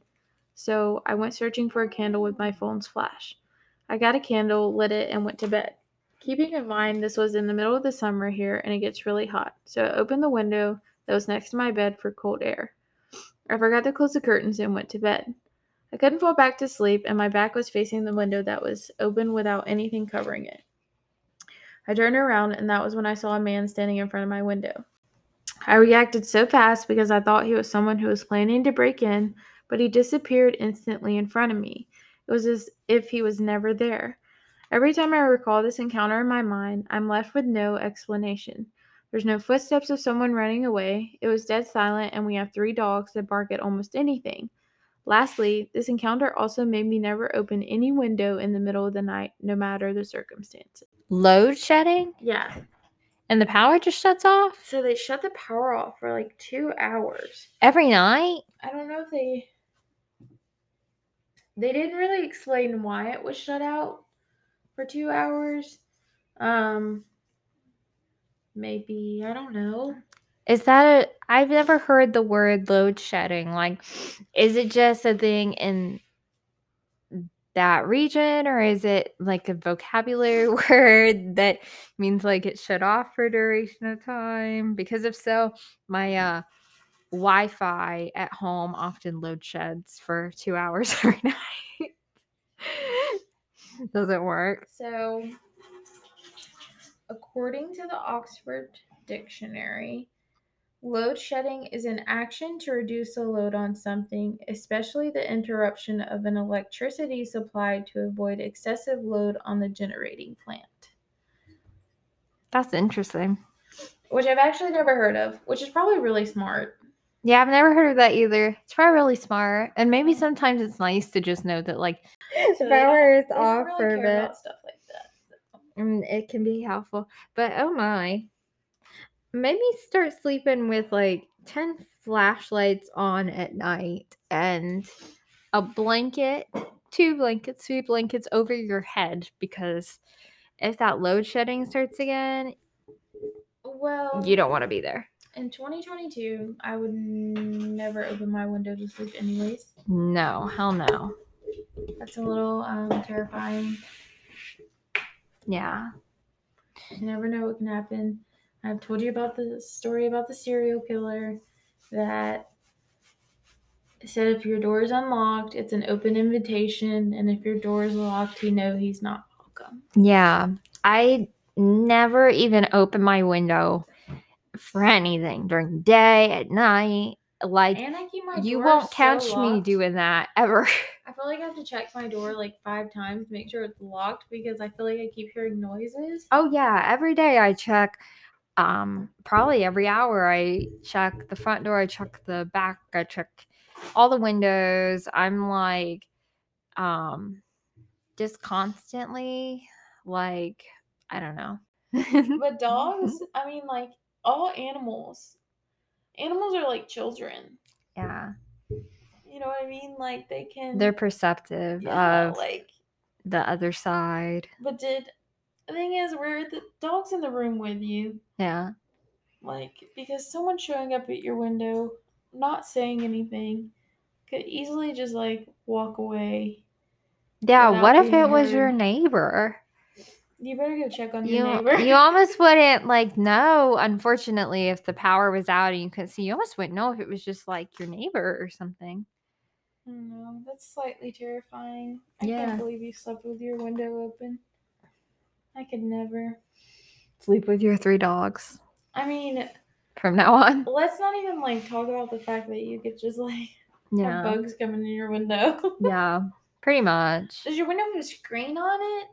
So I went searching for a candle with my phone's flash. I got a candle, lit it, and went to bed. Keeping in mind this was in the middle of the summer here and it gets really hot, so I opened the window that was next to my bed for cold air. I forgot to close the curtains and went to bed. I couldn't fall back to sleep, and my back was facing the window that was open without anything covering it. I turned around, and that was when I saw a man standing in front of my window. I reacted so fast because I thought he was someone who was planning to break in, but he disappeared instantly in front of me. It was as if he was never there. Every time I recall this encounter in my mind, I'm left with no explanation. There's no footsteps of someone running away. It was dead silent, and we have three dogs that bark at almost anything. Lastly, this encounter also made me never open any window in the middle of the night, no matter the circumstances. Load shedding, Yeah. and the power just shuts off So they shut the power off for like two hours. every night. I don't know if they. They didn't really explain why it was shut out for two hours. Um. Maybe I don't know. Is that a? I've never heard the word load shedding. Like, is it just a thing in that region, or is it like a vocabulary word that means like it shut off for duration of time? Because if so, my uh, Wi-Fi at home often load sheds for two hours every night. Doesn't work. So, according to the Oxford Dictionary, load shedding is an action to reduce a load on something, especially the interruption of an electricity supply to avoid excessive load on the generating plant. That's interesting. which I've actually never heard of, which is probably really smart. Yeah, I've never heard of that either. It's probably really smart. And maybe sometimes it's nice to just know that like So the they don't- power is off really for a bit. stuff like that. and mm, it can be helpful. But oh my. Maybe start sleeping with like 10 flashlights on at night and a blanket, two blankets, three blankets over your head because if that load shedding starts again, Well, you don't want to be there. in 2022, I would never open my window to sleep, anyways. No, hell no. That's a little um, terrifying. Yeah. You never know what can happen. I've told you about the story about the serial killer that said if your door is unlocked, it's an open invitation, and if your door is locked, you know he's not welcome. Yeah. I never even open my window for anything during the day, at night. Like, And I keep my you won't so catch me doing that ever. I feel like I have to check my door like five times to make sure it's locked because I feel like I keep hearing noises. Oh yeah, every day I check um probably every hour I check the front door, I check the back, I check all the windows. I'm like um just constantly like I don't know. But dogs, I mean, like all animals, animals are like children. yeah. You know what I mean? Like they can. They're perceptive yeah, of like. the other side. But did the thing is, where the dogs in the room with you? Yeah. Like because someone showing up at your window, not saying anything, could easily just like walk away. Yeah, what if it was your neighbor? You better go check on You your neighbor. you almost wouldn't like know, unfortunately, if the power was out and you couldn't see, you almost wouldn't know if it was just like your neighbor or something. No, that's slightly terrifying. I Yeah. can't believe you slept with your window open. I could never. Sleep with your three dogs I mean, from now on. let's not even like talk about the fact that you could just like Yeah. have bugs coming in your window. Yeah. Pretty much. Does your window have a screen on it?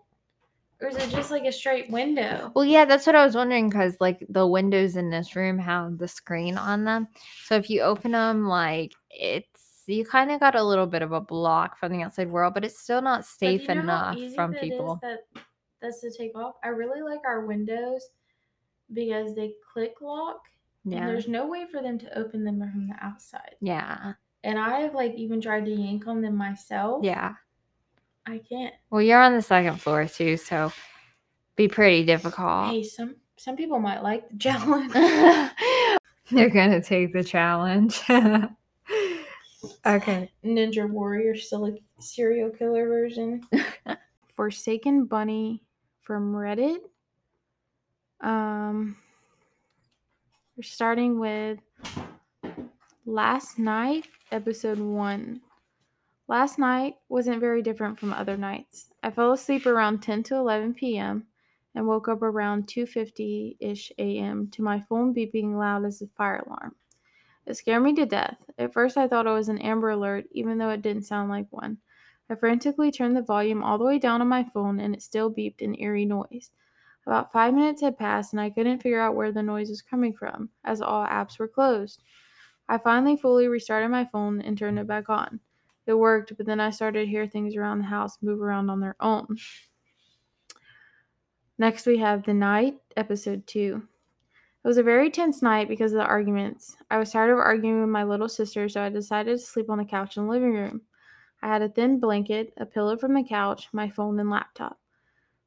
Or is it just like a straight window? Well, yeah, that's what I was wondering because, like, the windows in this room have the screen on them. So if you open them, like, it's you kind of got a little bit of a block from the outside world, but it's still not But safe you know how enough easy from that is people. that that's to take off. I really like our windows because they click lock and Yeah. there's no way for them to open them from the outside. Yeah. And I've like even tried to yank on them myself. Yeah. I can't. Well, you're on the second floor too, so be pretty difficult. Hey, some some people might like the challenge. They're gonna take the challenge. okay. Ninja Warrior sil- serial killer version. Forsaken Bunny from Reddit. Um, we're starting with last night, episode one. Last night wasn't very different from other nights. I fell asleep around 10 to 11 p.m. and woke up around 2:50ish a.m. to my phone beeping loud as a fire alarm. It scared me to death. At first, I thought it was an Amber Alert, even though it didn't sound like one. I frantically turned the volume all the way down on my phone, and it still beeped an eerie noise. About five minutes had passed, and I couldn't figure out where the noise was coming from, as all apps were closed. I finally fully restarted my phone and turned it back on. It worked, but then I started to hear things around the house move around on their own. Next, we have The Night, episode 2. It was a very tense night because of the arguments. I was tired of arguing with my little sister, so I decided to sleep on the couch in the living room. I had a thin blanket, a pillow from the couch, my phone, and laptop.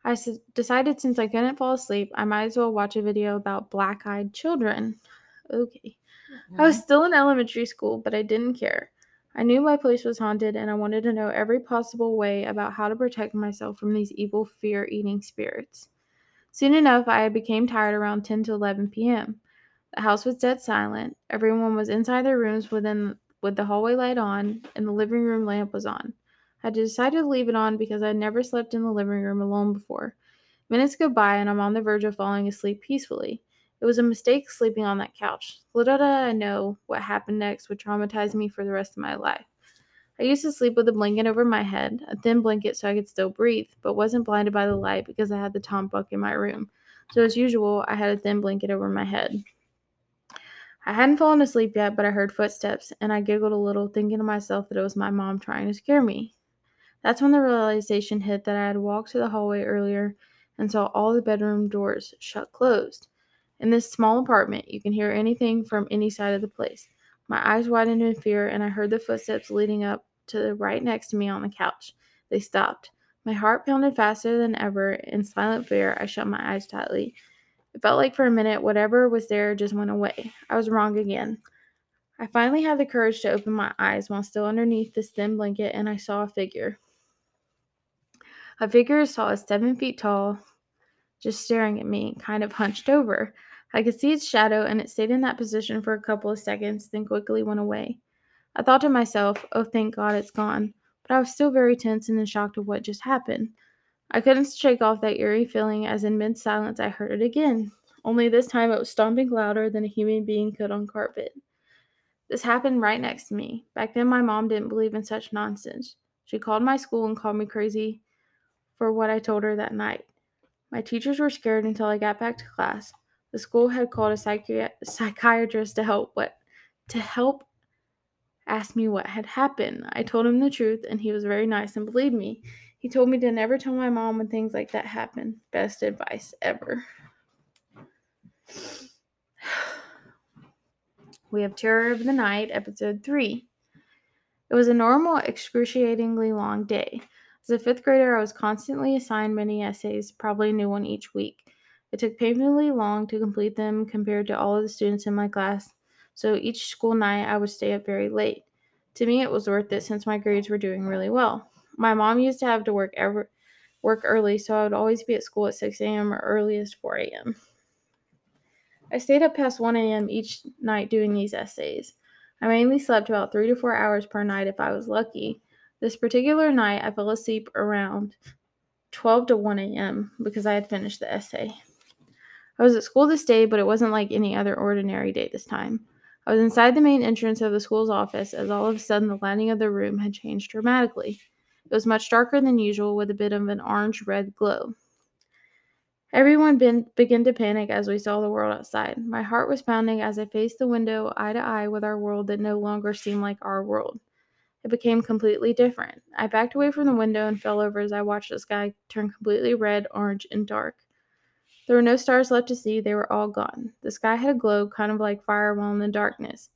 I s- decided since I couldn't fall asleep, I might as well watch a video about black eyed children. Okay. I was mm-hmm. still in elementary school, but I didn't care. I knew my place was haunted, and I wanted to know every possible way about how to protect myself from these evil fear eating spirits. Soon enough, I became tired around 10 to 11 p.m. The house was dead silent. Everyone was inside their rooms within with the hallway light on, and the living room lamp was on. I decided to leave it on because I had never slept in the living room alone before. Minutes go by, and I'm on the verge of falling asleep peacefully. It was a mistake sleeping on that couch. Little did I know what happened next would traumatize me for the rest of my life. I used to sleep with a blanket over my head, a thin blanket so I could still breathe, but wasn't blinded by the light because I had the Tom book in my room. so as usual, I had a thin blanket over my head. I hadn't fallen asleep yet, but I heard footsteps, and I giggled a little, thinking to myself that it was my mom trying to scare me. That's when the realization hit that I had walked to the hallway earlier and saw all the bedroom doors shut closed. In this small apartment, you can hear anything from any side of the place. My eyes widened in fear, and I heard the footsteps leading up to the right next to me on the couch. They stopped. My heart pounded faster than ever. In silent fear, I shut my eyes tightly. It felt like for a minute whatever was there just went away. I was wrong again. I finally had the courage to open my eyes while still underneath this thin blanket, and I saw a figure. A figure as tall as seven feet tall, just staring at me, kind of hunched over. I could see its shadow, and it stayed in that position for a couple of seconds, then quickly went away. I thought to myself, oh, thank God it's gone, but I was still very tense and in shock of what just happened. I couldn't shake off that eerie feeling as in mid silence I heard it again, only this time it was stomping louder than a human being could on carpet. This happened right next to me. Back then, my mom didn't believe in such nonsense. She called my school and called me crazy for what I told her that night. My teachers were scared until I got back to class. The school had called a psychi- psychiatrist to help what to help ask me what had happened. I told him the truth and he was very nice and believed me. He told me to never tell my mom when things like that happen. Best advice ever. We have Terror of the Night, episode 3. It was a normal, excruciatingly long day. As a fifth grader, I was constantly assigned many essays, probably a new one each week. It took painfully long to complete them compared to all of the students in my class, so each school night I would stay up very late. To me, it was worth it since my grades were doing really well. My mom used to have to work ever, work early, so I would always be at school at 6 a.m. or earliest 4 a.m. I stayed up past 1 a.m. each night doing these essays. I mainly slept about three to four hours per night if I was lucky. This particular night, I fell asleep around 12 to 1 a.m. because I had finished the essay. I was at school this day, but it wasn't like any other ordinary day this time. I was inside the main entrance of the school's office as all of a sudden the lighting of the room had changed dramatically. It was much darker than usual with a bit of an orange red glow. Everyone ben- began to panic as we saw the world outside. My heart was pounding as I faced the window eye to eye with our world that no longer seemed like our world. It became completely different. I backed away from the window and fell over as I watched the sky turn completely red, orange, and dark. There were no stars left to see, they were all gone. The sky had a glow, kind of like fire while in the darkness.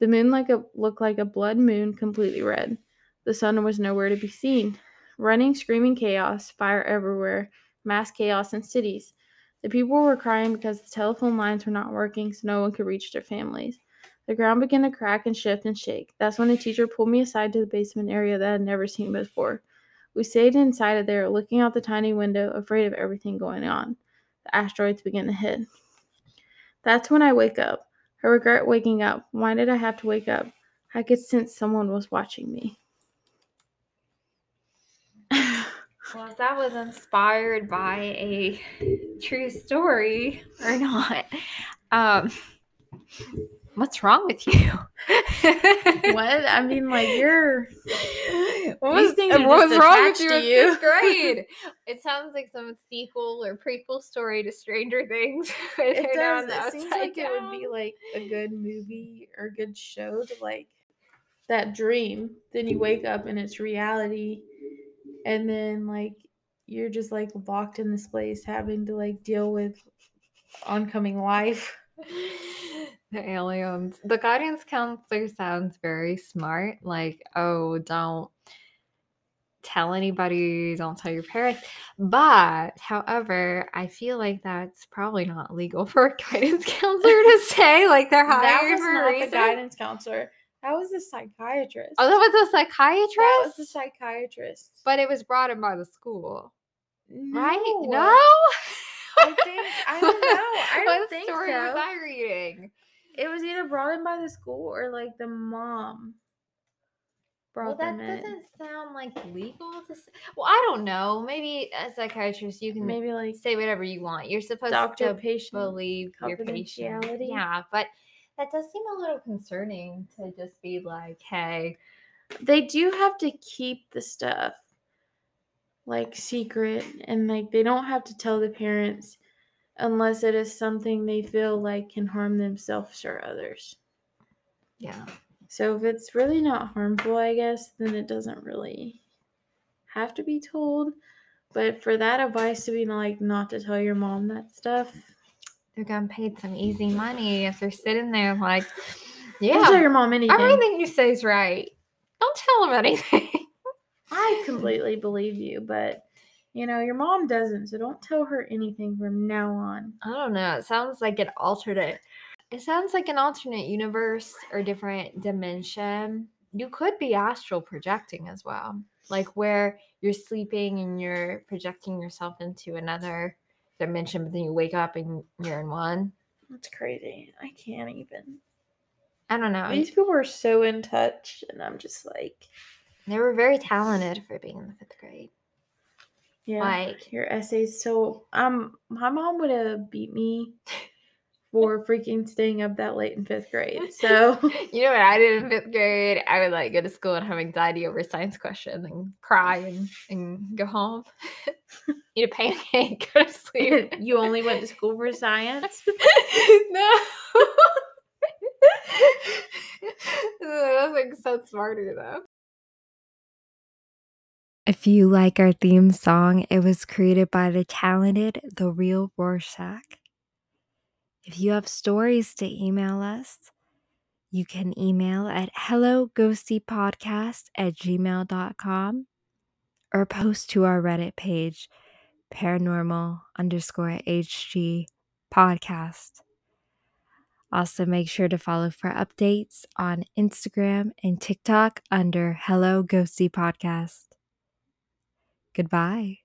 The moon like a, looked like a blood moon, completely red. The sun was nowhere to be seen. Running, screaming chaos, fire everywhere, mass chaos in cities. The people were crying because the telephone lines were not working, so no one could reach their families. The ground began to crack and shift and shake. That's when the teacher pulled me aside to the basement area that I had never seen before. We stayed inside of there, looking out the tiny window, afraid of everything going on. The asteroids began to hit. That's when I wake up. I regret waking up. Why did I have to wake up? I could sense someone was watching me. Well, if that was inspired by a true story or not, um, what's wrong with you? what? I mean, like you're. What was, what was wrong with you in you. grade? it sounds like some sequel or prequel story to Stranger Things. It does. It seems like it would be like a good movie or good show to like that dream. Then you wake up and it's reality, and then like you're just like locked in this place, having to like deal with oncoming life. the aliens. The guidance counselor sounds very smart. Like, oh, don't tell anybody, don't tell your parents. But, however, I feel like that's probably not legal for a guidance counselor to say. Like, they're that hired was for a not reason. the guidance counselor. That was a psychiatrist. Oh, that was a psychiatrist. That was a psychiatrist. but it was brought in by the school, no. right? No. I think I don't know. I don't what think story was. I reading? It was either brought in by the school or like the mom brought Well, that in. doesn't sound like legal to say. Well, I don't know. Maybe as a psychiatrist, you can Maybe like say whatever you want. You're supposed doctor to patient. believe your patient. Yeah, but that does seem a little concerning to just be like, hey, They do have to keep the stuff like secret and like they don't have to tell the parents unless it is something they feel like can harm themselves or others. Yeah. So if it's really not harmful, I guess, then it doesn't really have to be told. But for that advice to be like not to tell your mom that stuff, They're getting paid some easy money if they're sitting there like, yeah, don't tell your mom anything. everything you say is right. Don't tell them anything. I completely believe you, but you know, your mom doesn't, so don't tell her anything from now on. I don't know. It sounds like an alternate. It sounds like an alternate universe or different dimension. You could be astral projecting as well, like where you're sleeping and you're projecting yourself into another dimension, but then you wake up and you're in one. That's crazy. I can't even. I don't know. These people are so in touch, and I'm just like, They were very talented for being in the fifth grade. yeah. Like, your essays so um my mom would have beat me for freaking staying up that late in fifth grade. So you know what I did in fifth grade? I would like go to school and have anxiety over science questions and cry and, and go home. Eat a pancake, go to sleep. you only went to school for science. no. That's like so smarter though. If you like our theme song, it was created by the talented The Real Rorschakk. If you have stories to email us, you can email at helloghostiepodcast at gmail.com or post to our Reddit page, paranormal underscore HG podcast. Also, make sure to follow for updates on Instagram and TikTok under Hello Ghostie Podcast. Goodbye.